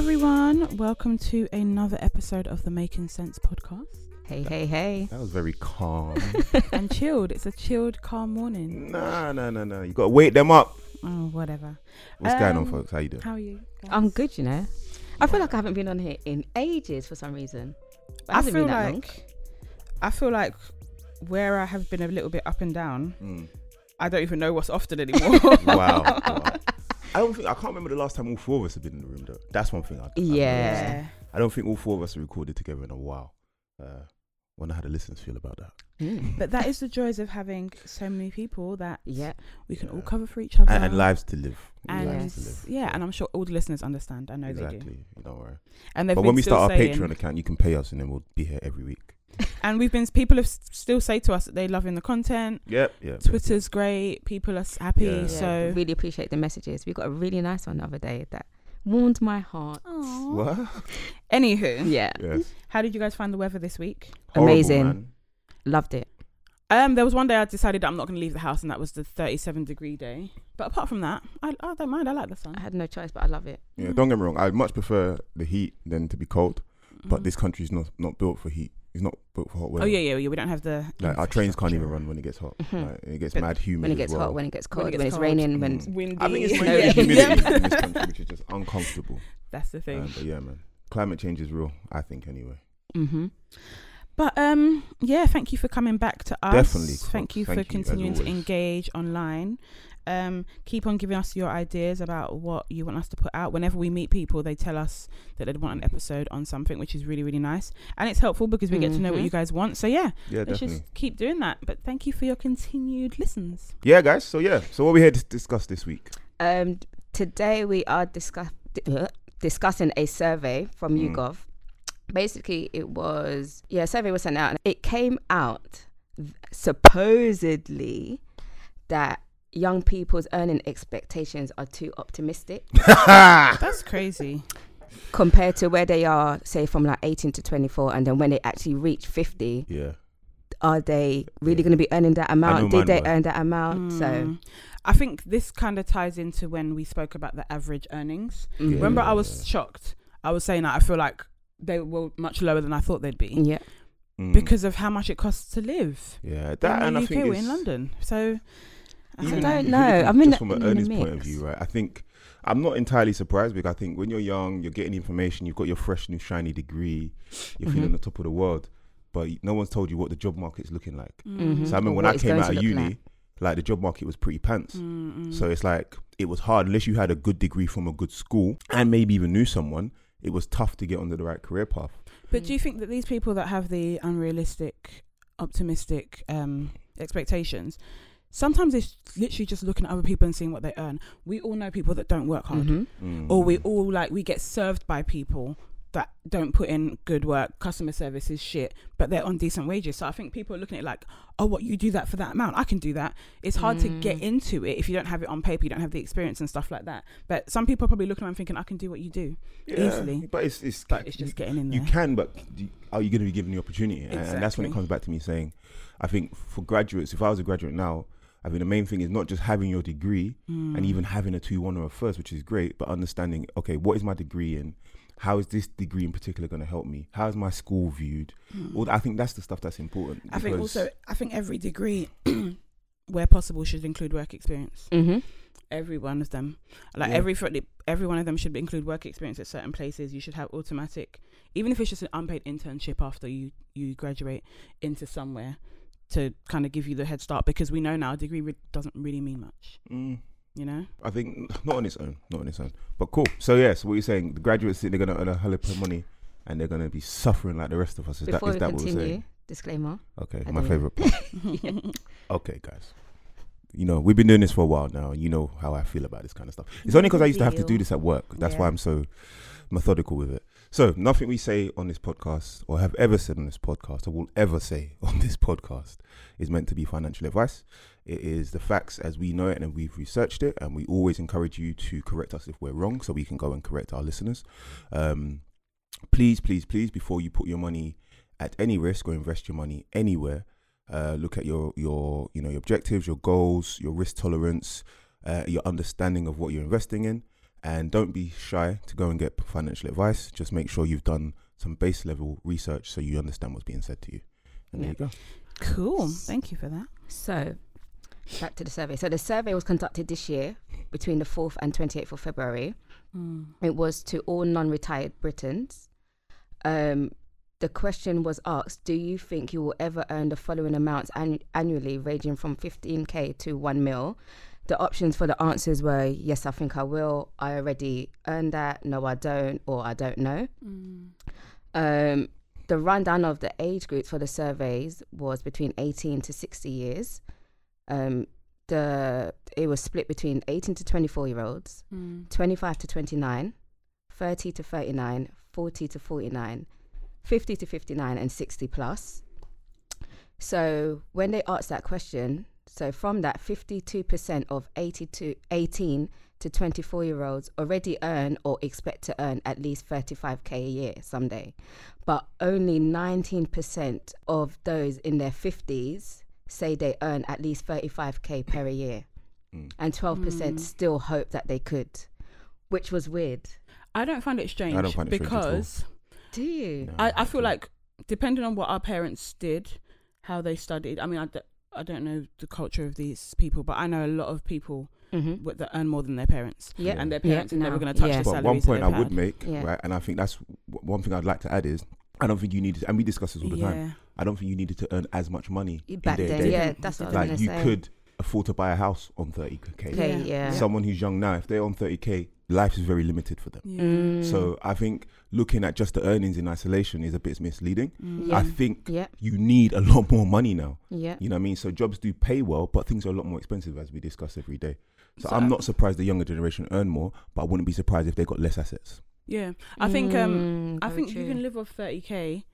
everyone. Welcome to another episode of the Making Cents podcast. Hey, hey, hey. That was very calm. and chilled. It's a chilled, calm morning. nah, no, no, no. You gotta wake them up. Oh, whatever. What's going on, Um, folks? How you doing? How are you? guys? I'm good, you know. I feel like I haven't been on here in ages for some reason. It I hasn't feel been that long. like I feel like where I have been a little bit up and down, Mm. I don't even know what's often anymore. Wow. wow. I don't think I can't remember the last time all four of us have been in the room though. That's one thing. I, I Yeah. realised. I don't think all four of us have recorded together in a while. Uh, wonder how the listeners feel about that. Mm. But that is the joys of having so many people that yeah. we can all cover for each other. And, and lives to live. And lives to live. yeah, and I'm sure all the listeners understand. I know exactly. they do. You don't worry. And But when we start our saying, Patreon account, you can pay us, and then we'll be here every week. And we've been people have s- still say to us that they loving the content. Yep. Yeah. Twitter's great. People are happy. Yeah. Yeah, So really appreciate the messages. We got a really nice one the other day that warmed my heart. What? Anywho, Yeah. Yes. how did you guys find the weather this week? Horrible, Amazing. man. Loved it. Um, there was one day I decided that I'm not going to leave the house, and that was the 37 degree day. But apart from that, I, I don't mind. I like the sun. I had no choice, but I love it. Yeah. Don't get me wrong. I much prefer the heat than to be cold. But Mhm. this country's not not built for heat. It's not built for hot Oh weather. yeah, yeah, yeah. We don't have the Like our trains can't even run when it gets hot. Mhm. Like, it gets But mad humid. When it as gets well. hot, when it gets cold, when, gets it's cold. raining, when Mm. windy. I think it's No, mainly yeah. the humidity in this country, which is just uncomfortable. That's the thing. Um, but yeah, man, climate change is real. I think anyway. mm-hmm. But um, yeah, thank you for coming back to us. Definitely, Thank folks. you for you, as continuing to always. engage online. Um, keep on giving us your ideas about what you want us to put out. Whenever we meet people, they tell us that they'd want an episode on something, which is really, really nice, and it's helpful because we get to know what Mhm. you guys want. So yeah, Yeah, let's definitely. just keep doing that. But thank you for your continued listens. Yeah, guys. So yeah. So what we here to discuss this week? Um, today we are discuss- uh, discussing a survey from Mm. YouGov. Basically, it was yeah, a survey was sent out, and it came out supposedly that young people's earning expectations are too optimistic That's crazy. compared to where they are, say, from like 18 to 24, and then when they actually reach 50, Yeah. are they really Yeah. going to be earning that amount? Did they were. earn that amount? So. Mm. I think this kind of ties into when we spoke about the average earnings. mhm. Remember, I Yeah. was shocked. I was saying that I feel like they were much lower than I thought they'd be Yeah. Mm. because of how much it costs to live. yeah, that in and the I UK, think we're in London, so I I don't don't know. if you're know. looking I'm just from an in earnings point of view, right? I think I'm not entirely surprised because I think when you're young, you're getting information, you've got your fresh new shiny degree, you're Mhm. feeling the top of the world, but no one's told you what the job market's looking like. Mhm. So I remember Or when what I came out of uni, like. like the job market was pretty pants. Mm-mm. So it's like it was hard unless you had a good degree from a good school and maybe even knew someone. It was tough to get onto the right career path. but do you think that these people that have the unrealistic, optimistic um, expectations, sometimes it's literally just looking at other people and seeing what they earn. We all know people that don't work hard, Mhm. Mm. or we all like we get served by people that don't put in good work. Customer service is shit, but they're on decent wages. So I think people are looking at it like, oh, what you do that for that amount? I can do that. It's hard to get Mm. into it if you don't have it on paper. You don't have the experience and stuff like that. But some people are probably looking around thinking, I can do what you do. Yeah, easily. But it's it's, But it's just getting in you can, but do- are you going to be given the opportunity? And- And that's when it comes back to me saying, I think for graduates, if I was a graduate now, I think the main thing is not just having your degree Mm. and even having a two one or a first, which is great, but understanding, okay, what is my degree in? How is this degree in particular going to help me? How is my school viewed? Mm. All I think that's the stuff that's important. I think also, I think every degree, where possible, should include work experience. Mhm. Every one of them, like Yeah. every fr- every one of them should include work experience at certain places. You should have automatic, even if it's just an unpaid internship after you you graduate into somewhere, to kind of give you the head start. Because we know now a degree re- doesn't really mean much. Mm, You know, I think not on its own, not on its own. But cool. So yeah, so what you're saying, the graduates think they're going to earn a hell of a money, and they're going to be suffering like the rest of us. Is Before that is we that what we're continue, saying? disclaimer. Okay, I my favorite part. Okay, guys. You know, we've been doing this for a while now, and you know how I feel about this kind of stuff. It's only because I used to have to do this at work. That's why I'm so methodical with it. So, nothing we say on this podcast, or have ever said on this podcast, or will ever say on this podcast, is meant to be financial advice. It is the facts as we know it, and we've researched it, and we always encourage you to correct us if we're wrong, so we can go and correct our listeners. Um, please, please, please, before you put your money at any risk or invest your money anywhere, uh, look at your your you know your objectives, your goals, your risk tolerance, uh, your understanding of what you're investing in, And don't be shy to go and get financial advice. Just make sure you've done some base level research so you understand what's being said to you. And there you go. Cool. Thank you for that. So, back to the survey. So, the survey was conducted this year between the 4th and 28th of February. Mm. It was to all non retired Britons. Um, the question was asked Do you think you will ever earn the following amounts annu- annually, ranging from 15k to 1 mil? The options for the answers were yes, I think I will, I already earned that, no, I don't, or I don't know. Mm. Um, the rundown of the age groups for the surveys was between 18 to 60 years. Um, the it was split between 18 to 24 year olds, Mm. 25 to 29, 30 to 39, 40 to 49, 50 to 59, and 60 plus. So when they asked that question, so from that, 52% of 80 to 18 to 24 year olds already earn or expect to earn at least 35k a year someday. But only 19% of those in their 50s say they earn at least 35k per year. Mm. And 12% Mm. still hope that they could, which was weird. I don't find it strange. I don't find it strange because Do you? No, I, I feel like depending on what our parents did, how they studied. I mean, I, d- I don't know the culture of these people, but I know a lot of people Mm-hmm. with, that earn more than their parents, Yeah. and their Yeah, parents are never going to touch yeah. the But one point that I would had. make, Yeah. right, and I think that's w- one thing I'd like to add is I don't think you needed, and we discuss this all the yeah. time. I don't think you needed to earn as much money Back then, day. yeah, that's what I was Like gonna you say. could afford to buy a house on 30k. Okay, Yeah. yeah. Someone who's young now, if they're on 30k, life is very limited for them. Yeah. Mm. So I think looking at just the earnings in isolation is a bit misleading. Mm. Yeah. I think yeah, you need a lot more money now. yeah. You know what I mean? So jobs do pay well, but things are a lot more expensive as we discuss every day. So, So I'm not surprised the younger generation earn more, but I wouldn't be surprised if they got less assets. Yeah, I think um, Mm, I very think you can live off thirty k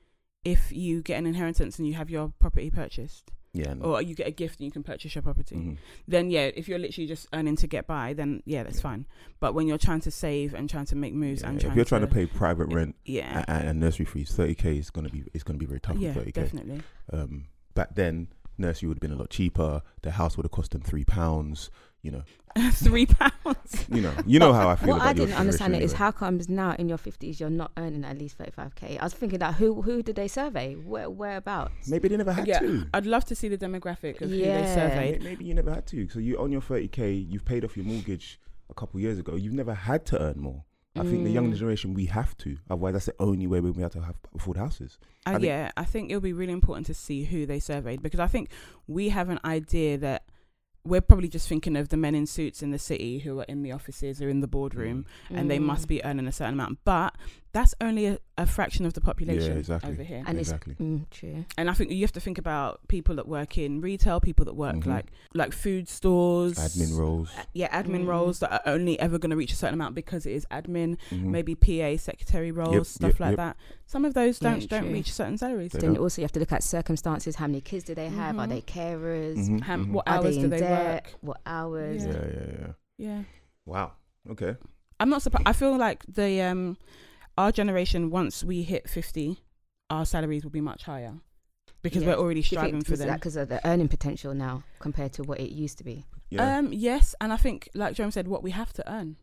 if you get an inheritance and you have your property purchased, Yeah. No. or you get a gift and you can purchase your property. Mhm. Then yeah, if you're literally just earning to get by, then yeah, that's Yeah. fine. But when you're trying to save and trying to make moves Yeah, and if you're trying to, to pay private rent yeah, and, and nursery fees, 30k is gonna be it's gonna be very tough. yeah, 30k. definitely. Um, back then, nursery would have been a lot cheaper. The house would have cost them three pounds. You know, Three pounds. you know, you know how I feel What about I your didn't understand generation it is how comes now in your fifties you're not earning at least thirty five k. I was thinking that who who did they survey? Where whereabouts? maybe they never had Yeah, to. I'd love to see the demographic of who they surveyed. Maybe you never had to. So you on your 30k, you've paid off your mortgage a couple years ago. You've never had to earn more. I think the young Mm. generation we have to. Otherwise, that's the only way we have to have afford houses. Uh, I yeah, I think it'll be really important to see who they surveyed because I think we have an idea that we're probably just thinking of the men in suits in the city who are in the offices or in the boardroom and they must Mm. be earning a certain amount. But that's only a, a fraction of the population exactly. over here. And exactly. it's mm, true. And I think you have to think about people that work in retail, people that work Mhm. like like food stores, Admin roles. uh, yeah, admin Mm. roles that are only ever going to reach a certain amount because it is admin. Mhm. Maybe PA, secretary roles, stuff yep, like yep. that. Some of those don't it's don't true. reach certain salaries. They Then don't. also you have to look at circumstances. How many kids do they have? Are Mhm. they carers? Mhm, How, mhm. What Are hours they do they debt? work? What hours? Yeah, yeah, yeah. Yeah. Wow. Okay. I'm not surprised. I feel like the um our generation once we hit 50, our salaries will be much higher because Yeah. we're already Do striving think for them. that because of the earning potential now compared to what it used to be? Yeah. Um yes, and I think like Jerome said what we have to earn.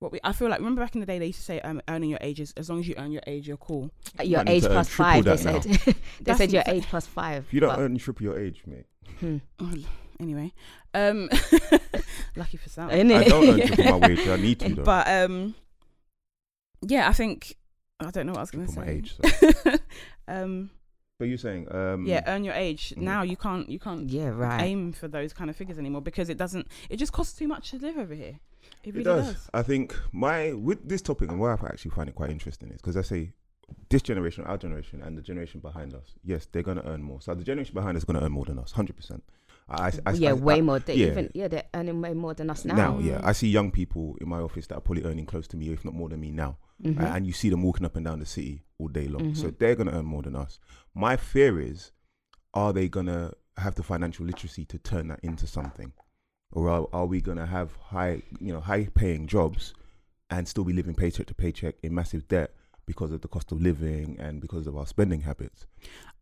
What we I feel like remember back in the day they used to say um earning your ages as long as you earn your age you're cool. Uh, Your age to earn plus triple five. They now. said. they That's said your insane. age plus five. if you don't earn triple your age, mate. Hmm. Well, anyway, um lucky for some. Innit? I don't earn triple my wage. I need to though. But um yeah, I think I don't know what I was going to triple say. my age. So. um But you're saying, um, yeah, earn your age. mhm. Now you can't you can't Yeah, right. aim for those kind of figures anymore because it doesn't it just costs too much to live over here. It It really does. does. I think my with this topic and why I actually find it quite interesting is because I say this generation, our generation, and the generation behind us, yes, they're gonna earn more. So the generation behind us is gonna earn more than us, hundred percent. I, I, yeah, I- way I- more. They yeah. even yeah, they're earning way more than us now. now. yeah. I see young people in my office that are probably earning close to me, if not more than me now, Mhm. right? and you see them walking up and down the city all day long. So Mhm. they're gonna earn more than us. My fear is, are they gonna have the financial literacy to turn that into something, or are, are we gonna have high, you know, high paying jobs and still be living paycheck to paycheck in massive debt because of the cost of living and because of our spending habits.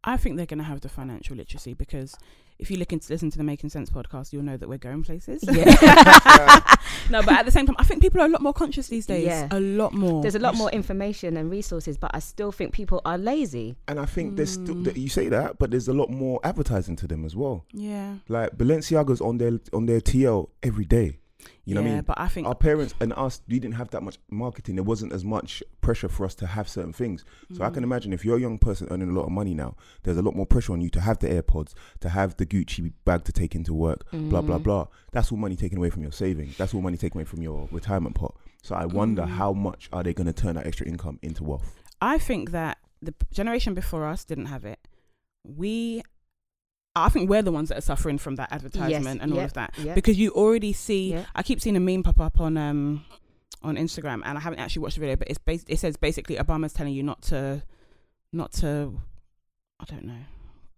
I think they're going to have the financial literacy because if you look into listen to the Making Cents podcast, you'll know that we're going places. Yeah. no, but at the same time, I think people are a lot more conscious these days. Yeah. A lot more. There's a lot more information and resources, but I still think people are lazy. And I think there's still, Mm. you say that, but there's a lot more advertising to them as well. Yeah. Like Balenciaga's on their on their TL every day. You know yeah, what I mean? But I think Our parents and us, we didn't have that much marketing. There wasn't as much pressure for us to have certain things. So I can Mm. imagine if you're a young person earning a lot of money now, there's a lot more pressure on you to have the AirPods, to have the Gucci bag to take into work, blah blah Mm. blah. That's all money taken away from your savings. That's all money taken away from your retirement pot. So I wonder Mm. how much are they going to turn that extra income into wealth? I think that the generation before us didn't have it. We, I think we're the ones that are suffering from that advertisement and all of that Yeah. because you already see. Yeah. I keep seeing a meme pop up on um on Instagram, and I haven't actually watched the video, but it's bas- it says basically Obama's telling you not to, not to, I don't know,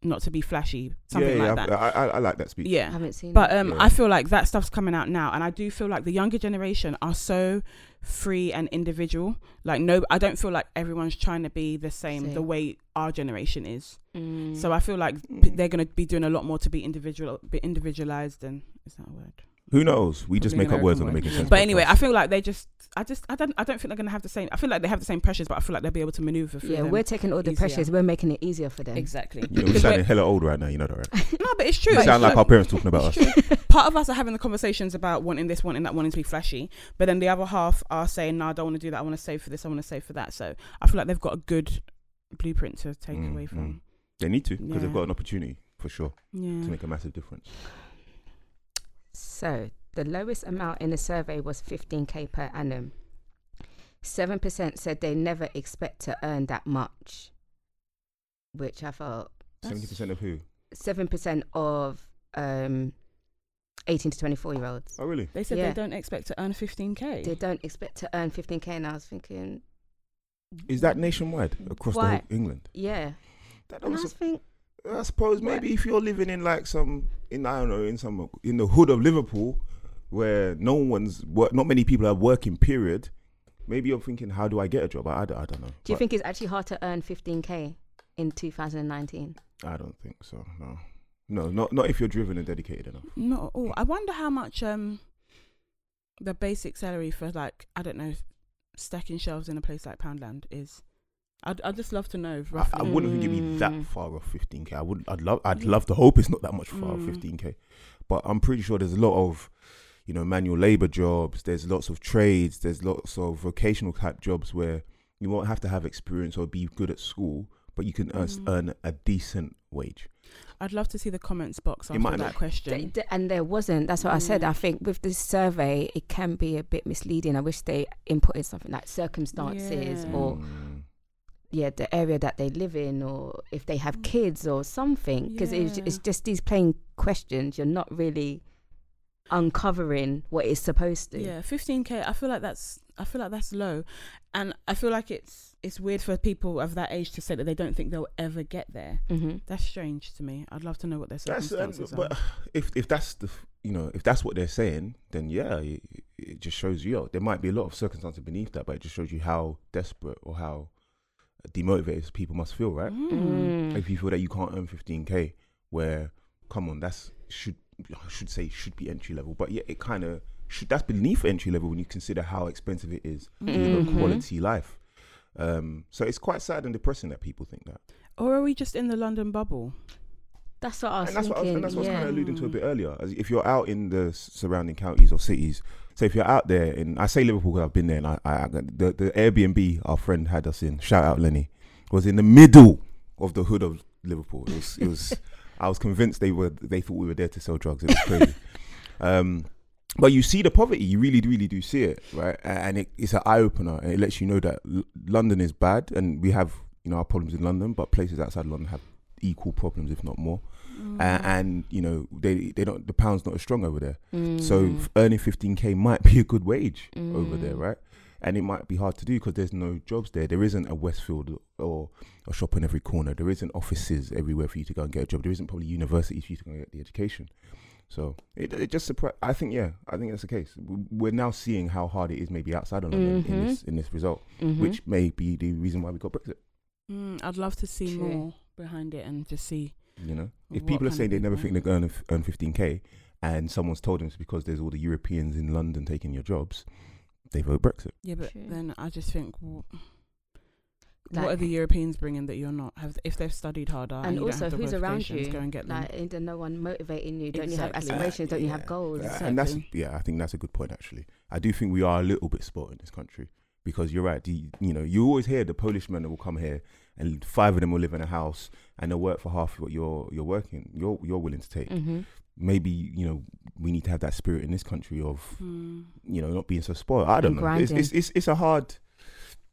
not to be flashy, something yeah, like yeah, that. I, I, I like that speech. Yeah, I yeah. haven't seen But it. um, Yeah. I feel like that stuff's coming out now, and I do feel like the younger generation are so free and individual. Like no, I don't feel like everyone's trying to be the same, the way our generation is. Mm. So I feel like p- Mm. they're going to be doing a lot more to be individual, be individualized, and is that a word? Who knows? We just make an up words on American the making word. sense. But anyway, I feel like they just, I just, I don't, I don't think they're going to have the same. I feel like they have the same pressures, but I feel like they'll be able to maneuver through yeah, them. we're taking all the easier. pressures. We're making it easier for them. exactly. you know, we're Because sounding hella old right now. You know that, right? no, but it's true. We It's sound like true. our parents talking about us. Part of us are having the conversations about wanting this, wanting that, wanting to be flashy, but then the other half are saying, "No, I don't want to do that. I want to save for this. I want to save for that." So I feel like they've got a good blueprint to take Mm, away from. They need to because they've got an opportunity for sure Yeah. to make a massive difference. So the lowest amount in the survey was 15k per annum. Seven percent said they never expect to earn that much, which I thought. That's- Seventy percent of who? seven percent of um, 18 to 24 year olds. Oh, really? They said Yeah. they don't expect to earn 15k. They don't expect to earn 15k, and I was thinking, Is that nationwide across the Why? whole England? yeah. That And I don't was thinking, I suppose maybe if you're living in like some in I don't know in some in the hood of Liverpool where no one's work, not many people are working. Period. Maybe you're thinking, how do I get a job? I, I, don't, I don't know. do you But think it's actually hard to earn 15k in 2019? I don't think so. No, no, not not if you're driven and dedicated enough. Not at all. I wonder how much um the basic salary for like I don't know stacking shelves in a place like Poundland is. I'd I'd just love to know I, roughly. I wouldn't think it'd be that Mm. far off 15k. I would. I'd love. I'd love to hope it's not that much far off Mm. 15k. But I'm pretty sure there's a lot of, you know, manual labor jobs. There's lots of trades. There's lots of vocational type jobs where you won't have to have experience or be good at school, but you can earn, Mm. earn a decent wage. I'd love to see the comments box It after that not- Th- question. th- and there wasn't. That's what I said. I think with this survey, it can be a bit misleading. I wish they inputted something like circumstances Yeah. or Mm. Yeah, the area that they live in, or if they have kids or something. Because it's, Yeah. it's just these plain questions. You're not really uncovering what it's supposed to. Yeah, 15k. I feel like that's I feel like that's low, and I feel like it's it's weird for people of that age to say that they don't think they'll ever get there. hmm That's strange to me. I'd love to know what their That's circumstances um, are. but if if that's the you know if that's what they're saying, then yeah, it, it just shows you. There might be a lot of circumstances beneath that, but it just shows you how desperate or how demotivated people must feel, right? Mm. If you feel that you can't earn 15k, where come on, that's should I should say should be entry level, but yeah, it kind of should that's beneath entry level when you consider how expensive it is to live Mhm. a quality life. Um, so it's quite sad and depressing that people think that. Or are we just in the London bubble? That's what I was and that's what I was, and that's what I was kind of alluding to a bit earlier. As if you're out in the surrounding counties or cities, so if you're out there in, I say Liverpool because I've been there, and I, I the the Airbnb our friend had us in, shout out Lenny, was in the middle of the hood of Liverpool. It was, it was I was convinced they were they thought we were there to sell drugs. It was crazy. um, but you see the poverty, you really, really do see it, right? And it, it's an eye opener, and it lets you know that L- London is bad, and we have you know our problems in London, but places outside London have equal problems, if not more. Mm. A- and you know they they don't the pound's not as strong over there, so Mm. f- earning 15k might be a good wage over there, Mm. right? And it might be hard to do because there's no jobs there. There isn't a Westfield or a shop in every corner. There isn't offices everywhere for you to go and get a job. There isn't probably universities for you to go and get the education. So it, it just surprised. I think yeah, I think that's the case. We're now seeing how hard it is maybe outside of London in Mhm. this in this result, Mhm. which may be the reason why we got Brexit. Mm, I'd love to see True. more behind it and just see. You know, if What people are saying they never think they're going to earn 15k, and someone's told them it's because there's all the Europeans in London taking your jobs, they vote Brexit. Yeah, but True. then I just think, w Like- what are the Europeans bringing that you're not? Have if they've studied harder and you don't also have the who's around you? Go and get them. Like, ain't no one motivating you? Don't you have Exactly. aspirations? Don't you have goals? Uh, And that's yeah, I think that's a good point actually. I do think we are a little bit spoiled in this country because you're right. The, you know, you always hear the Polish men that will come here and five of them will live in a house and they'll work for half what you're you're working you're you're willing to take. Mm-hmm. Maybe you know we need to have that spirit in this country of Mm. you know not being so spoiled. I don't And know. It's, it's it's it's a hard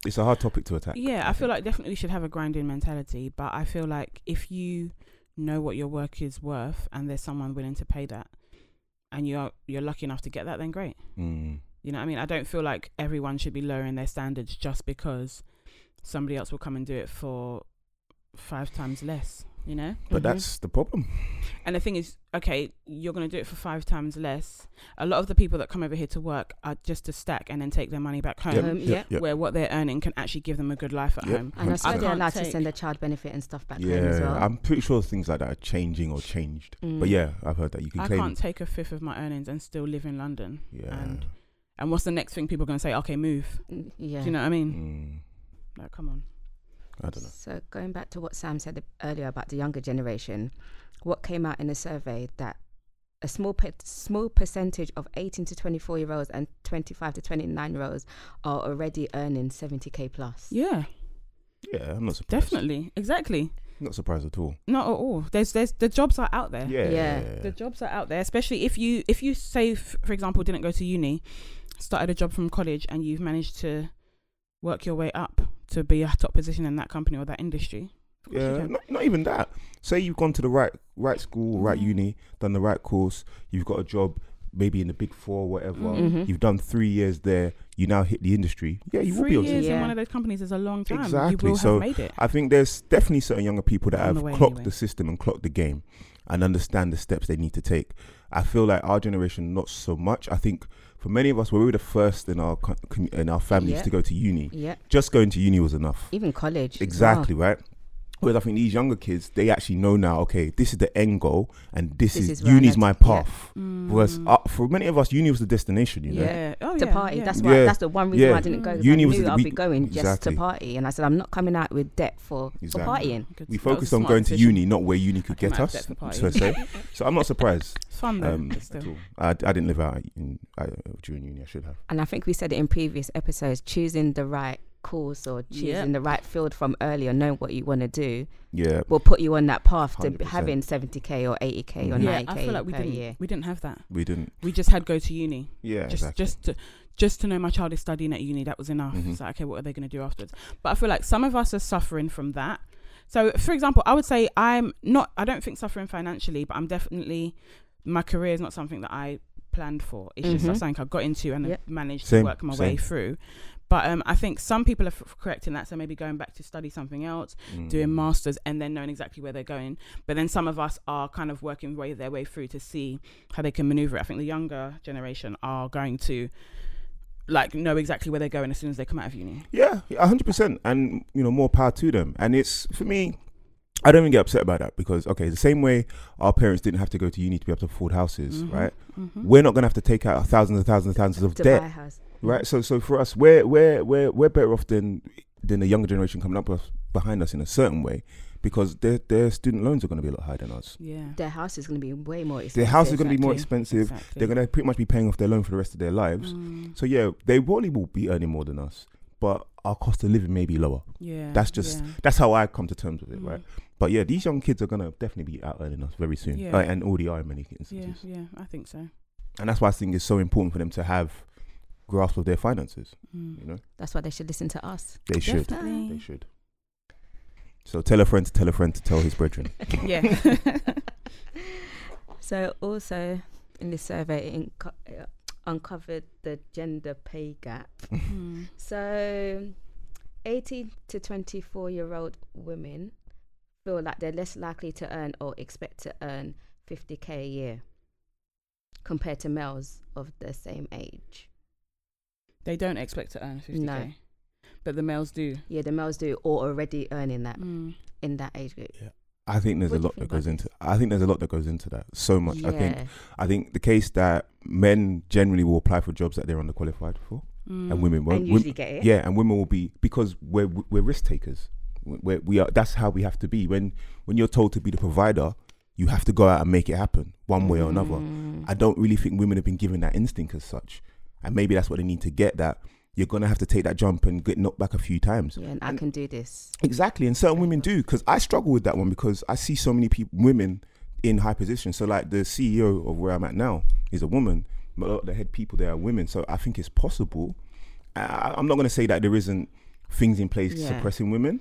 it's a hard topic to attack. Yeah, I feel think. like definitely we should have a grinding mentality, but I feel like if you know what your work is worth and there's someone willing to pay that, and you're you're lucky enough to get that, then great. Mm. You know, what I mean, I don't feel like everyone should be lowering their standards just because somebody else will come and do it for five times less. You know, But Mhm. that's the problem. and the thing is, okay, you're gonna do it for five times less. A lot of the people that come over here to work are just to stack and then take their money back home. Yep, Um, yep, yep. Where what they're earning can actually give them a good life at Yep. home. And I swear I they're can't allowed to take- send their child benefit and stuff back yeah, home as well. I'm pretty sure things like that are changing or changed. Mm. But yeah, I've heard that you can I claim. can't take a fifth of my earnings and still live in London. yeah. And and what's the next thing people are going to say? Okay, move. Mm, yeah. Do you know what I mean? Mm, Like, come on. I don't know. So going back to what Sam said earlier about the younger generation, what came out in the survey that a small pe- small percentage of 18 to 24 year olds and 25 to 29 year olds are already earning 70k plus. Yeah, Yeah, I'm not surprised. definitely, exactly. Not surprised at all. Not at all. There's there's the jobs are out there. Yeah. Yeah. The jobs are out there, especially if you if you say, f- for example, didn't go to uni, started a job from college, and you've managed to work your way up to be a top position in that company or that industry. of course you Yeah, not, not even that. Say you've gone to the right right school, right Mhm. uni, done the right course, you've got a job maybe in the big four, whatever. Mhm. Mhm. You've done three years there. You now hit the industry. Yeah, you will Three be on. years in one of those companies is a long time. Exactly, You will so have made it. I think there's definitely certain younger people that On have the clocked anyway. the system and clocked the game and understand the steps they need to take. I feel like our generation not so much. I think for many of us, we were the first in our in our families Yeah. to go to uni. Yeah, Just going to uni was enough. even college. Exactly well. right. Whereas I think these younger kids, they actually know now. Okay, this is the end goal, and this, This is, is uni's my to- yeah. path. Whereas Mm. uh, for many of us, uni was the destination. You know. yeah. Oh, To yeah, party. yeah. That's why. Yeah. That's the one reason Yeah. why I didn't go. 'cause Uni I was knew the- I'll we- be going just to party, and I said I'm not coming out with debt for Exactly. for partying. Good- We that was a focused on smart going to uni, not where uni could get us. of debt for So, so I'm not surprised It's fun though. um, but at all. I, I didn't live out in, uh, during uni. I should have. And I think we said it in previous episodes: choosing the right course or choosing Yep. the right field from early or knowing what you want to do Yeah. will put you on that path to 100%. having 70k or 80k or Mhm. yeah, 90k I feel like we didn't. year. We didn't have that. We didn't. We just had go to uni. Yeah. just exactly. just to just to know my child is studying at uni. That was enough. Mhm. It's like okay, what are they going to do afterwards? But I feel like some of us are suffering from that. So, for example, I would say I'm not. I don't think suffering financially, but I'm definitely. My career is not something that I planned for. It's just Mhm. something I got into and Yep. managed Same, to work my way through. But um, I think some people are f- correct in that. So maybe going back to study something else, Mm. doing masters, and then knowing exactly where they're going. But then some of us are kind of working way their way through to see how they can maneuver. it. I think the younger generation are going to like know exactly where they're going as soon as they come out of uni. Yeah, a hundred percent, and you know more power to them. And it's for me, I don't even get upset about that because okay, the same way our parents didn't have to go to uni to be able to afford houses, Mhm. right? Mhm. We're not gonna have to take out thousands and thousands and thousands of to debt, buy a house. Right? So, so for us, we're we're we're we're better off than than the younger generation coming up with, behind us in a certain way because their their student loans are going to be a lot higher than us. Yeah. Their house is going to be way more expensive. Their house is going to be more expensive. Exactly. They're going to pretty much be paying off their loan for the rest of their lives. Mm, So yeah, they probably will be earning more than us, but our cost of living may be lower. yeah. That's just- yeah. That's how I come to terms with it, Mm. right? But yeah, these young kids are gonna definitely be out earning us very soon, Yeah. Uh, and already are in many Yeah, yeah, I think so. And that's why I think it's so important for them to have grasp of their finances. Mm. You know, That's why they should listen to us. they should, Definitely. they should. So tell a friend to tell a friend to tell his brethren. Yeah. So also in this survey, it inco- uh, uncovered the gender pay gap. Mm. So 18 to 24 year old women feel like they're less likely to earn or expect to earn 50k a year. compared to males of the same age. They don't expect to earn 50k. No. But the males do. Yeah, the males do, or already earning that Mm. in that age group. Yeah. I think there's What a lot that goes into. I think there's a lot that goes into that. So much. Yeah. I think. I think the case that men generally will apply for jobs that they're underqualified for, Mm. and women won't. and Wom- usually get it. yeah, and women will be because we're we're risk takers. We're, we are. That's how we have to be. When when you're told to be the provider, you have to go out and make it happen one way or another. Mm. I don't really think women have been given that instinct as such, and maybe that's what they need to get. That you're gonna have to take that jump and get knocked back a few times. Yeah, and I can do this. Exactly, and certain women do because I struggle with that one because I see so many people, women in high positions. So like the CEO of where I'm at now is a woman, but a lot of the head people there are women. So I think it's possible. I, I'm not going to say that there isn't things in place Yeah. suppressing women,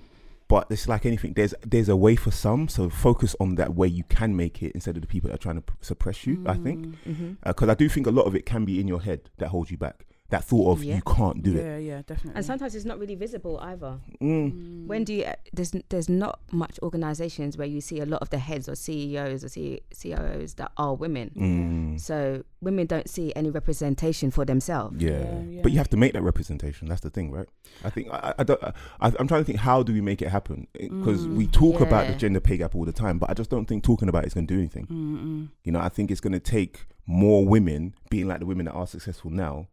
but it's like anything. There's there's a way for some. So focus on that way you can make it instead of the people that are trying to p- suppress you. I think Mm. hmm because I do think a lot of it can be in your head that holds you back. That thought of Yeah. you can't do it. Yeah, yeah, definitely. And sometimes it's not really visible either. Mm. When do you? There's there's not much organisations where you see a lot of the heads or CEOs or C, COOs that are women. Mm. So women don't see any representation for themselves. Yeah. Yeah, yeah. but you have to make that representation. That's the thing, right? I think I, I don't. I, I'm trying to think how do we make it happen? Because we Mm, talk about the gender pay gap all the time, but I just don't think talking about it's going to do anything. Mm-mm. You know, I think it's going to take more women being like the women that are successful now,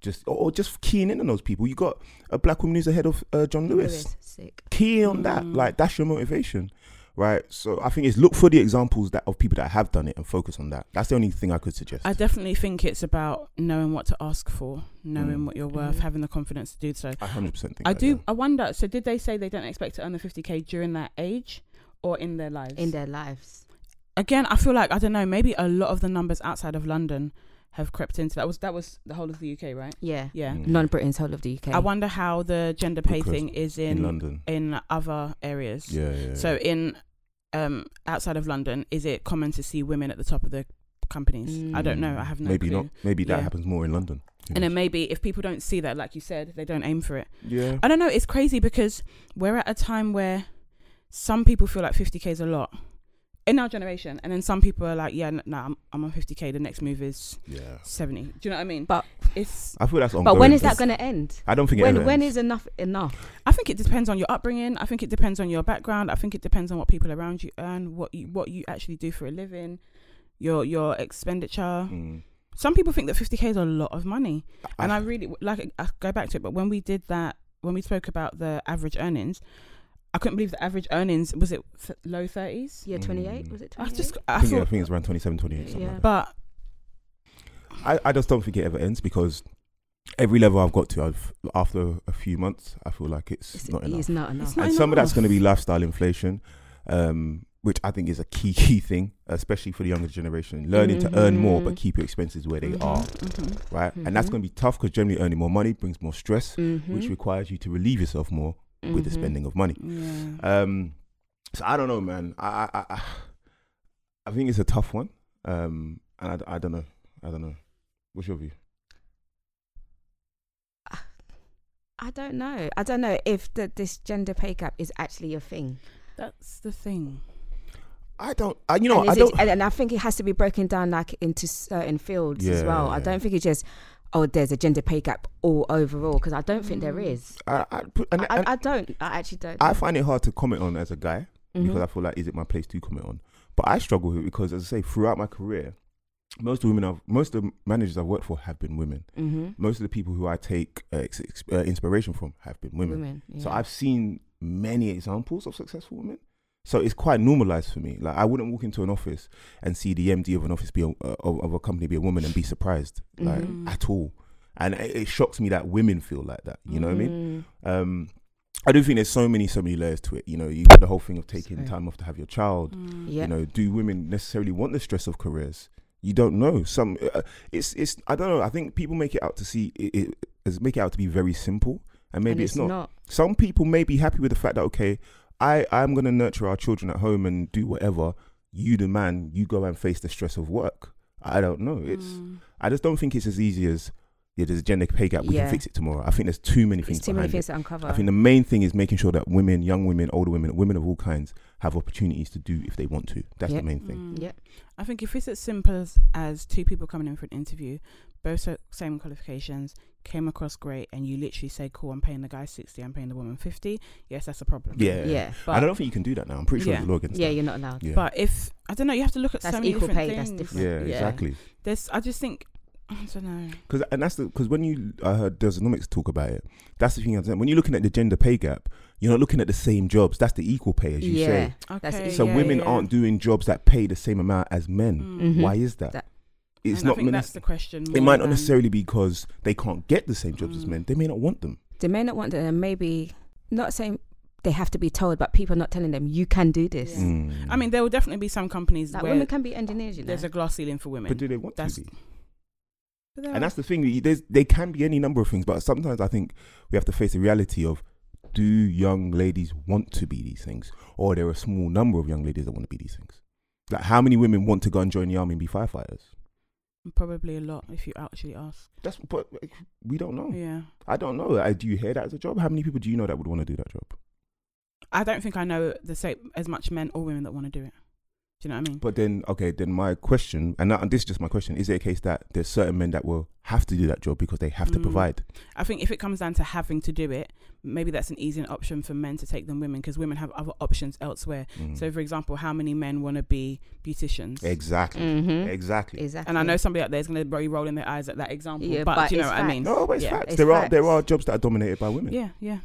just or, or just keying in on those people. You got a black woman who's ahead of uh, John Lewis. sick. Key on that, Mm. like that's your motivation, right? So I think it's look for the examples that of people that have done it and focus on that. That's the only thing I could suggest. I definitely think it's about knowing what to ask for, knowing Mm. what you're worth, Mhm. having the confidence to do so. I hundred percent think I that, do. yeah. I wonder. So, did they say they don't expect to earn the 50k during that age, or in their lives? in their lives. Again, I feel like I don't know. Maybe a lot of the numbers outside of London have crept into that. Was that was the whole of the UK, right? Yeah. Yeah. Mm. Non-Britain's whole of the UK. I wonder how the gender pay Because thing is in in London. in other areas. Yeah, yeah. So in um outside of London, is it common to see women at the top of the companies? I don't know. I have no maybe clue. not. Maybe that Yeah. happens more in London. And then maybe if people don't see that, like you said, they don't aim for it. yeah, I don't know. It's crazy because we're at a time where some people feel like 50k is a lot in our generation, and then some people are like, "Yeah, no, nah, I'm, I'm on 50k. The next move is yeah. 70." Do you know what I mean? But- it's. I feel that's ongoing. but when is that going to end? I don't think it ever when ends. is enough enough? I think it depends on your upbringing. I think it depends on your background. I think it depends on what people around you earn, what you what you actually do for a living, your your expenditure. Mm. Some people think that 50k is a lot of money, and I- I really like. I go back to it, but when we did that, when we spoke about the average earnings, I couldn't believe the average earnings was it th- low 30s. Yeah, 28 Mm. was it? I just I I think, yeah, I think it's around 27, 28, something Yeah. like that. but I, I just don't think it ever ends because every level I've got to, I've after a few months, I feel like it's, it's, not enough. it's not enough. It's not and some of that's going to be lifestyle inflation, um, which I think is a key key thing, especially for the younger generation. Learning to earn more, but Mhm. keep your expenses where they Mhm, are, mhm. right? And that's Mhm. going to be tough because generally earning more money brings more stress, Mhm. which requires you to relieve yourself more with the Mhm. spending of money. yeah. Um, so I don't know, man. I I, I- I I think it's a tough one. Um, and I, I don't know. I don't know. What's your view? I don't know. I don't know if the, this gender pay gap is actually a thing. That's the thing. I don't. I, you know, and, I don't. and, and I think it has to be broken down like into certain fields as well. I don't think it's just oh, there's a gender pay gap all overall because I don't think there Mm. I, I, and, I, and I, I don't. I actually don't. I find it hard to comment on as a guy Mhm. because I feel like is it my place to comment on? But I struggle with it because, as I say, throughout my career, most of the women, I've, most of the managers I've worked for have been women. Mhm. Most of the people who I take uh, ex- ex- uh, inspiration from have been women. Women. So. I've seen many examples of successful women. So it's quite normalized for me. Like I wouldn't walk into an office and see the MD of an office be a, uh, of, of a company be a woman and be surprised, like Mhm. at all. And it, it shocks me that women feel like that. You know what I mean? Mm. Um, I do think there's so many, so many layers to it. You know, you got the whole thing of taking Sorry. time off to have your child. Mm. Yeah. You know, do women necessarily want the stress of careers? You don't know. Some, uh, it's, it's. I don't know. I think people make it out to see it, it as make it out to be very simple, and maybe And it's, not. not. Some people may be happy with the fact that okay, I I'm gonna nurture our children at home and do whatever. You, the man, you go and face the stress of work. I don't know. It's. Mm. I just don't think it's as easy as yeah. There's a gender pay gap. We Yeah. can fix it tomorrow. I think there's too many things It's too many things it. to uncover. I think the main thing is making sure that women, young women, older women, women of all kinds, have opportunities to do if they want to. That's Yeah. the main thing. Mm. Yep. I think if it's as simple as, as two people coming in for an interview, both same qualifications, came across great, and you literally say, "Cool, I'm paying the guy sixty, I'm paying the woman 50 Yes, that's a problem. Yeah. Yeah. But I don't think you can do that now. I'm pretty sure Yeah. there's a law against Yeah, that. you're not allowed. Yeah. But if I don't know, you have to look at That's so many equal different pay, that's different. yeah, Yeah. exactly. There's, I just think, I don't know. Because and that's the because when you I heard Desonomics talk about it, that's the thing. I'm saying. When you're looking at the gender pay gap, you're not looking at the same jobs. That's the equal pay, as you yeah. say. That's Okay, So yeah, women yeah. aren't doing jobs that pay the same amount as men. Mm. Mhm. Why is that? That- it's And I think mon- that's the question. it might not necessarily be because they can't get the same jobs as Mm. men. They may not want them. They may not want them, and maybe not saying they have to be told, but people are not telling them you can do this. Yeah. Mm. I mean, there will definitely be some companies Like where women can be engineers, you know. there's a glass ceiling for women. but do they want That's- to be? And are- that's the thing. There's, they can be any number of things, but sometimes I think we have to face the reality of do young ladies want to be these things, or are there a small number of young ladies that want to be these things? Like, how many women want to go and join the army and be firefighters? Probably a lot if you actually ask. That's but like, we don't know. Yeah. I don't know. Uh, do you hear that as a job? How many people do you know that would want to do that job? I don't think I know the same as much men or women that want to do it. Do you know what I mean? But then, okay, then my question, and, that, and this is just my question: Is it a case that there's certain men that will have to do that job because they have to Mm. provide? I think if it comes down to having to do it, maybe that's an easier option for men to take than women because women have other options elsewhere. Mm. So, for example, how many men want to be beauticians? exactly, Mhm. exactly. Exactly. And I know somebody out there is going to be rolling their eyes at that example, Yeah, but, but do you know it's what I mean? No, but it's Yeah, facts. it's there are there are jobs that are dominated by women. Yeah, yeah,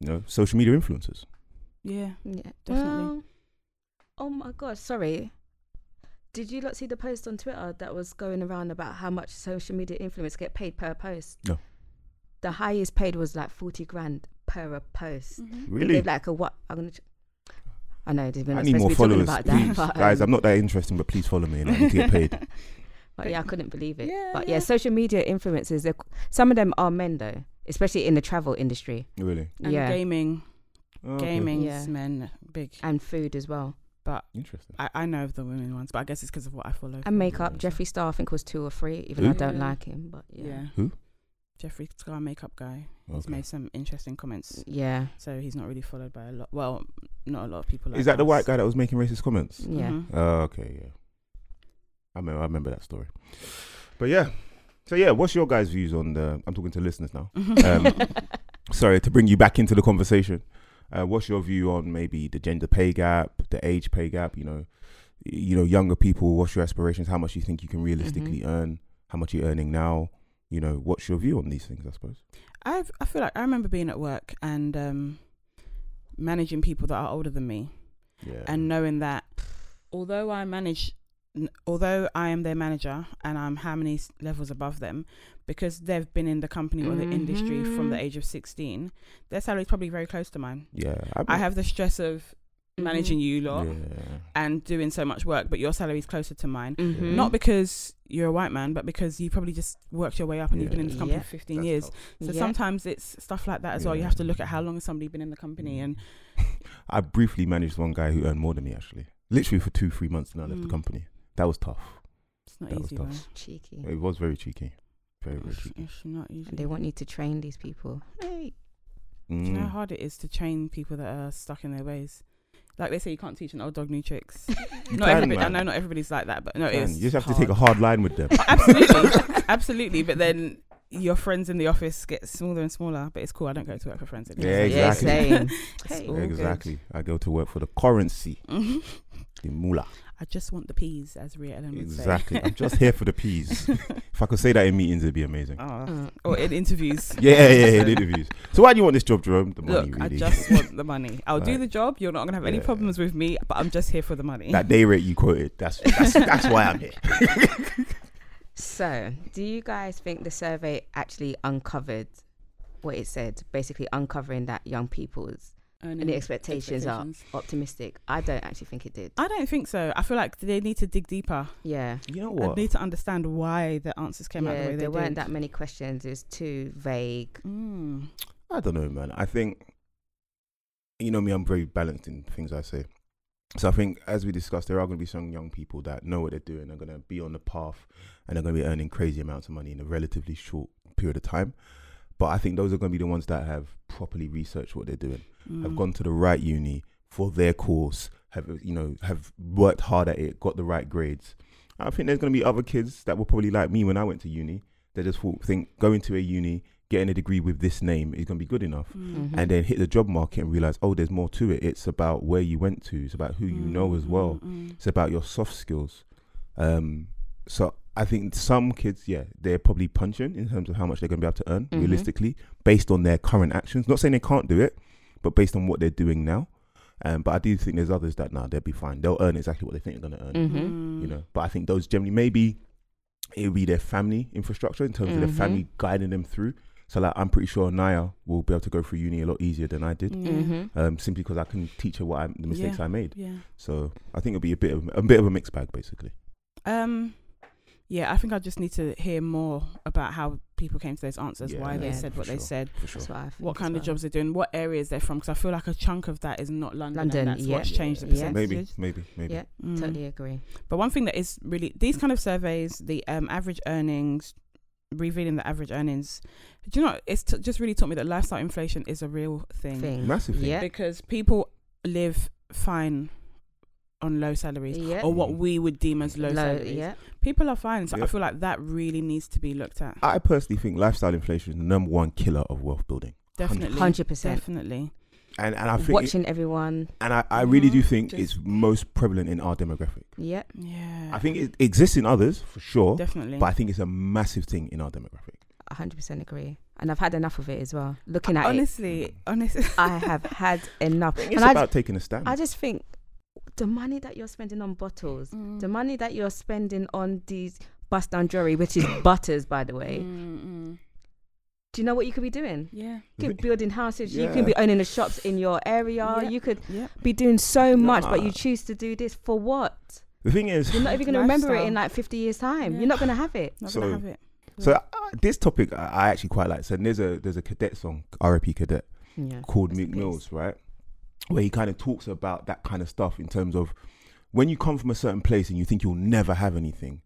You know, social media influencers. yeah. Yeah, Definitely. Well, oh my god, sorry. Did you not see the post on Twitter that was going around about how much social media influencers get paid per post? No. The highest paid was like forty grand per a post. Mhm. Really? gave like a what? I'm gonna. Ch- I know I need more be followers, about please, that, but, guys. um, I'm not that interesting, but please follow me. And I need get paid. But yeah, I couldn't believe it. Yeah, but yeah, yeah. social media influencers. Some of them are men though, especially in the travel industry. really? And yeah, gaming, Oh, okay. gaming Yeah. men big, and food as well, but Interesting. I, I know of the women ones, but I guess it's because of what I follow. and makeup. Yeah. Jeffree Star, I think was two or three. Even Who? though I don't Yeah. like him, but yeah, yeah. Who? Jeffree Star makeup guy. He's Okay. made some interesting comments, yeah, so he's not really followed by a lot. Well, not a lot of people. Like Is that the us. white guy that was making racist comments? yeah. Mhm. Oh, okay, yeah. I remember, I remember that story. But yeah. So yeah, what's your guys' views on the I'm talking to listeners now. Um, sorry, to bring you back into the conversation. Uh, what's your view on maybe the gender pay gap, the age pay gap, you know, you know, younger people, what's your aspirations, how much you think you can realistically Mm-hmm. earn, how much you're earning now, you know, what's your view on these things, I suppose? I've, I feel like I remember being at work and um, managing people that are older than me, Yeah. and knowing that although I manage, although I am their manager and I'm how many levels above them, because they've been in the company or the industry from the Mhm. age of 16, their salary is probably very close to mine. yeah. I have the stress of managing you lot yeah. and doing so much work, but your salary is closer to mine. Mhm. Not because you're a white man, but because you probably just worked your way up and you've been in this company Yeah. for 15 That's years. tough. So Yeah. sometimes it's stuff like that as well. You have to look at how long has somebody been in the company and I briefly managed one guy who earned more than me actually. Literally for two, three months and I left the Mm. company. That was tough. it's not That was easy, tough. man. cheeky. It was very cheeky. Very, very It's, cheeky. it's not easy. And they want you to train these people. Hey. Do you know how Mm. hard it is to train people that are stuck in their ways? Like they say, you can't teach an old dog new tricks. You not can, everybody. I know not everybody's like that, but no, You can. it's You just have hard. to take a hard line with them. absolutely, absolutely. But then your friends in the office get smaller and smaller. But it's cool. I don't go to work for friends anymore. Yeah, Yeah, exactly. same. Hey. all good. exactly. I go to work for the currency, Mhm. The moolah. I just want the peas, as Ria Ellen would Exactly. say. I'm just here for the peas. if I could say that in meetings, it'd be amazing. Oh, Mm. or in interviews. Yeah, yeah, yeah, in interviews. So why do you want this job, Jerome? The money, Look, I just want the money. I'll do the job. You're not gonna have any Yeah. problems with me, but I'm just here for the money. that day rate you quoted. That's that's, that's why I'm here. So, do you guys think the survey actually uncovered what it said? Basically, uncovering that young people's Earning and the expectations, expectations. are optimistic. I don't actually think it did. I don't think so. I feel like they need to dig deeper. Yeah. You know I what? need to understand why the answers came out the yeah, way they there weren't that many questions. It was too vague. Mm. I don't know, man. I think you know me. I'm very balanced in things I say. So I think, as we discussed, there are going to be some young people that know what they're doing. They're going to be on the path, and they're going to be earning crazy amounts of money in a relatively short period of time. But I think those are going to be the ones that have properly researched what they're doing, have Mm. gone to the right uni, for their course, have you know have worked hard at it, got the right grades. I think there's going to be other kids that were probably like me when I went to uni. They just thought, think going to a uni, getting a degree with this name is going to be good enough, Mm. Mhm. and then hit the job market and realize, oh, there's more to it. It's about where you went to. It's about who you know as well. Mm, mm, It's about your soft skills. Um, so I think some kids, yeah, they're probably punching in terms of how much they're going to be able to earn Mhm. realistically based on their current actions. Not saying they can't do it, but based on what they're doing now. Um, but I do think there's others that now they'll be fine. They'll earn exactly what they think they're going to earn. Mhm. mm. You know, but I think those generally maybe it'll be their family infrastructure in terms of Mhm. their family guiding them through. So like I'm pretty sure Naya will be able to go through uni a lot easier than I did. Yeah. Mhm. Um, simply because I can teach her what I, the mistakes I made. Yeah. So I think it'll be a bit of a bit of a mixed bag basically. Um, yeah, I think I just need to hear more about how people came to those answers, Yeah, why they said for what they said, For sure. That's what I what as kind of jobs they're doing, what areas they're from. Because I feel like a chunk of that is not London. London, and that's yeah. what's changed the Yeah. percentages. Maybe, maybe, maybe. Yeah, Mm. totally agree. But one thing that is really these kind of surveys, the um, average earnings, revealing the average earnings. Do you know? It's t- just really taught me that lifestyle inflation is a real thing, Thing. Massive thing. Yeah. because people live fine on low salaries Yeah. or what we would deem as low, Low, salaries. yeah. People are fine, so I feel like that really needs to be looked at. I personally think lifestyle inflation is the number one killer of wealth building. Definitely, Hundred percent. definitely. And and I think it- Watching everyone. and I, I really do Mhm. think Just- it's most prevalent in our demographic. Yeah. Yeah, I think it exists in others for sure, definitely. but I think it's a massive thing in our demographic. hundred percent agree. And I've had enough of it as well. Looking at it, honestly, honestly, I have had enough. It's And I, about taking a stand. I just think the money that you're spending on bottles, Mm. the money that you're spending on these bust down jewelry, which is butters, by the way. Mm, mm. Do you know what you could be doing? yeah, You could be building houses. You could be owning the shops in your area. Yeah. You could yeah. be doing so much, but you choose to do this for what? the thing is, You're not even going to remember it in like 50 years' time. Yeah. You're not going to have it. Not So- gonna have it. so uh, this topic I, I actually quite like. So there's a there's a cadet song, R.I.P. Cadet, Yeah. called Rest Meek. Mills, right? Where he kind of talks about that kind of stuff in terms of when you come from a certain place and you think you'll never have anything,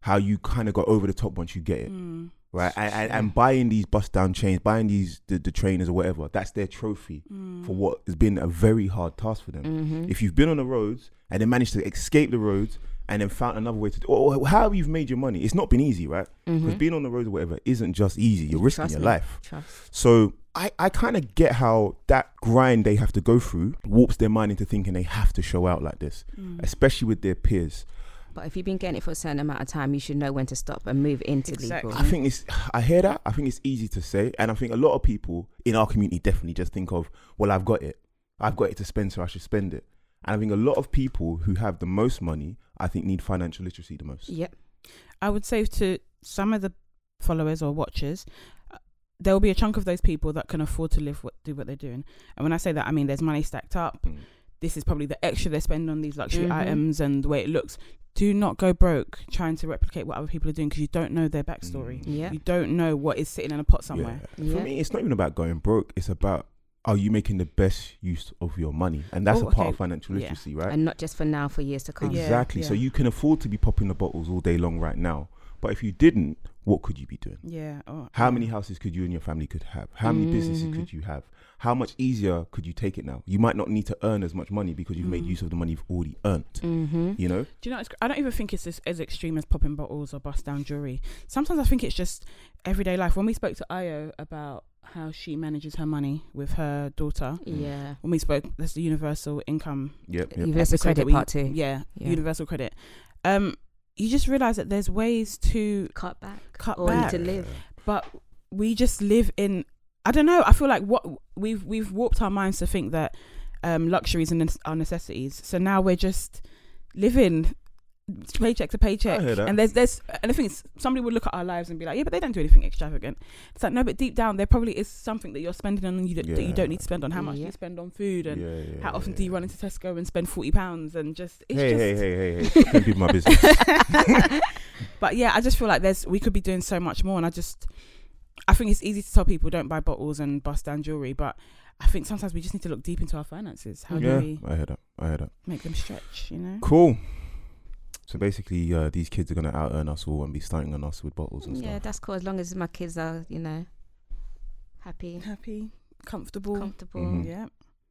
how you kind of go over the top once you get it, Mm, right? And, and, and buying these bust down chains, buying these the, the trainers or whatever, that's their trophy mm. for what has been a very hard task for them. Mm-hmm. If you've been on the roads and then managed to escape the roads and then found another way to do, or how you've made your money, it's not been easy, right? Because Mhm. being on the roads or whatever isn't just easy. You're risking Trust your me. life. Trust. So I, I kind of get how that grind they have to go through warps their mind into thinking they have to show out like this, Mm. especially with their peers. But if you've been getting it for a certain amount of time, you should know when to stop and move into Exactly. legal. I think it's, I hear that. I think it's easy to say. And I think a lot of people in our community definitely just think of, well, I've got it. I've got it to spend, so I should spend it. And I think a lot of people who have the most money, I think, need financial literacy the most. Yep. I would say to some of the followers or watchers, there will be a chunk of those people that can afford to live what do what they're doing. And when I say that, I mean there's money stacked up. Mm. This is probably the extra they spend on these luxury Mhm. items and the way it looks. Do not go broke trying to replicate what other people are doing because you don't know their backstory. Mm. Yeah. You don't know what is sitting in a pot somewhere. Yeah. For Yeah. me, it's not even about going broke. It's about are you making the best use of your money? And that's Oh, a part okay. of financial Yeah. literacy, right? And not just for now, for years to come. Yeah. Exactly. So you can afford to be popping the bottles all day long right now. But if you didn't, what could you be doing? Yeah. Oh, How yeah. many houses could you and your family could have? How many businesses Mhm. could you have? How much easier could you take it now? You might not need to earn as much money because you've made Mm. use of the money you've already earned. Mm-hmm. You know? Do you know? It's, I don't even think it's as, as extreme as popping bottles or bust down jewelry. Sometimes I think it's just everyday life. When we spoke to Io about how she manages her money with her daughter, Yeah. when we spoke, that's the universal income Yep. yep. Universal episode credit we- part two. Yeah, Yeah. universal credit. Um, you just realize that there's ways to Cut back. cut Or back, to live. but we just live in. I don't know. I feel like what we've we've warped our minds to think that um, luxuries and are necessities. So now we're just living paycheck to paycheck. I hear that. And there's there's and the thing is, somebody would look at our lives and be like, yeah, but they don't do anything extravagant. It's like no, but deep down there probably is something that you're spending on you that, that you don't need to spend on. How much do you spend on food and Yeah, yeah, how often yeah, do you yeah. run into Tesco and spend forty pounds and just it's Hey, just hey, hey, hey, hey, Don't be my business. but yeah, I just feel like there's we could be doing so much more, and I just I think it's easy to tell people don't buy bottles and bust down jewelry, but I think sometimes we just need to look deep into our finances. How yeah, do we I heard that. I heard that. make them stretch? You know? Cool. So basically, uh, these kids are gonna out earn us all and be starting on us with bottles and Yeah, stuff. Yeah, that's cool. As long as my kids are, you know, happy, Happy, comfortable. comfortable. Mhm. Yeah.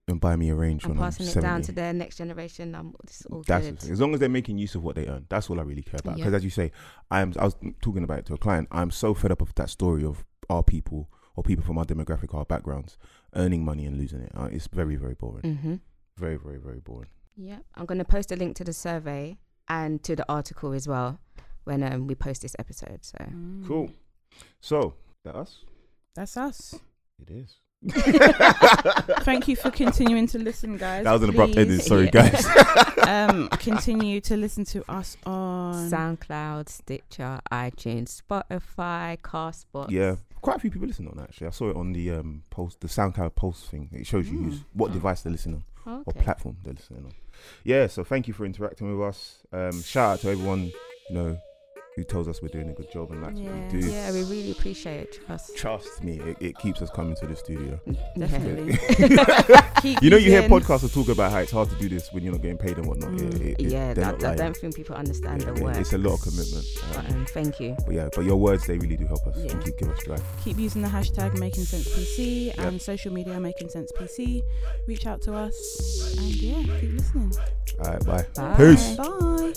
and buy me a range I'm when I'm passing it 70. down to their next generation. I'm it's all That's good. as long as they're making use of what they earn. That's all I really care about. Yeah. Because as you say, I'm. I was talking about it to a client. I'm so fed up of that story of our people or people from our demographic, our backgrounds, earning money and losing it. Uh, it's very, very boring. Mm-hmm. Very, very, very boring. Yeah, I'm going to post a link to the survey and to the article as well when um, we post this episode. So Mm. Cool. So that us. That's us. It is. Thank you for continuing to listen, guys. That was an abrupt ending. Sorry, Yeah. guys. um, continue to listen to us on. SoundCloud, Stitcher, iTunes, Spotify, Castbox. yeah, quite a few people listen on that. Actually, I saw it on the um post, the SoundCloud post thing. It shows you who's Mm. what Oh. device they're listening on or platform they're listening on. Yeah. So thank you for interacting with us. Um, shout out to everyone you know who tells us we're doing a good job and likes what we do. Yeah, we really appreciate it. Trust. Trust me, it, it keeps us coming to the studio. Definitely. You know, you hear podcasters talk about how it's hard to do this when you're not getting paid and whatnot. Mm. It- it- it- Yeah, they're that, I don't think people understand Yeah, the it- work. It's a lot of commitment. Um, But, um, thank you. but yeah, but your words they really do help us Yeah. and keep give us drive. Keep using the hashtag Making Cents PC Yep. and social media Making Cents PC. Reach out to us and yeah, keep listening. All right, bye. Bye. Peace. Bye.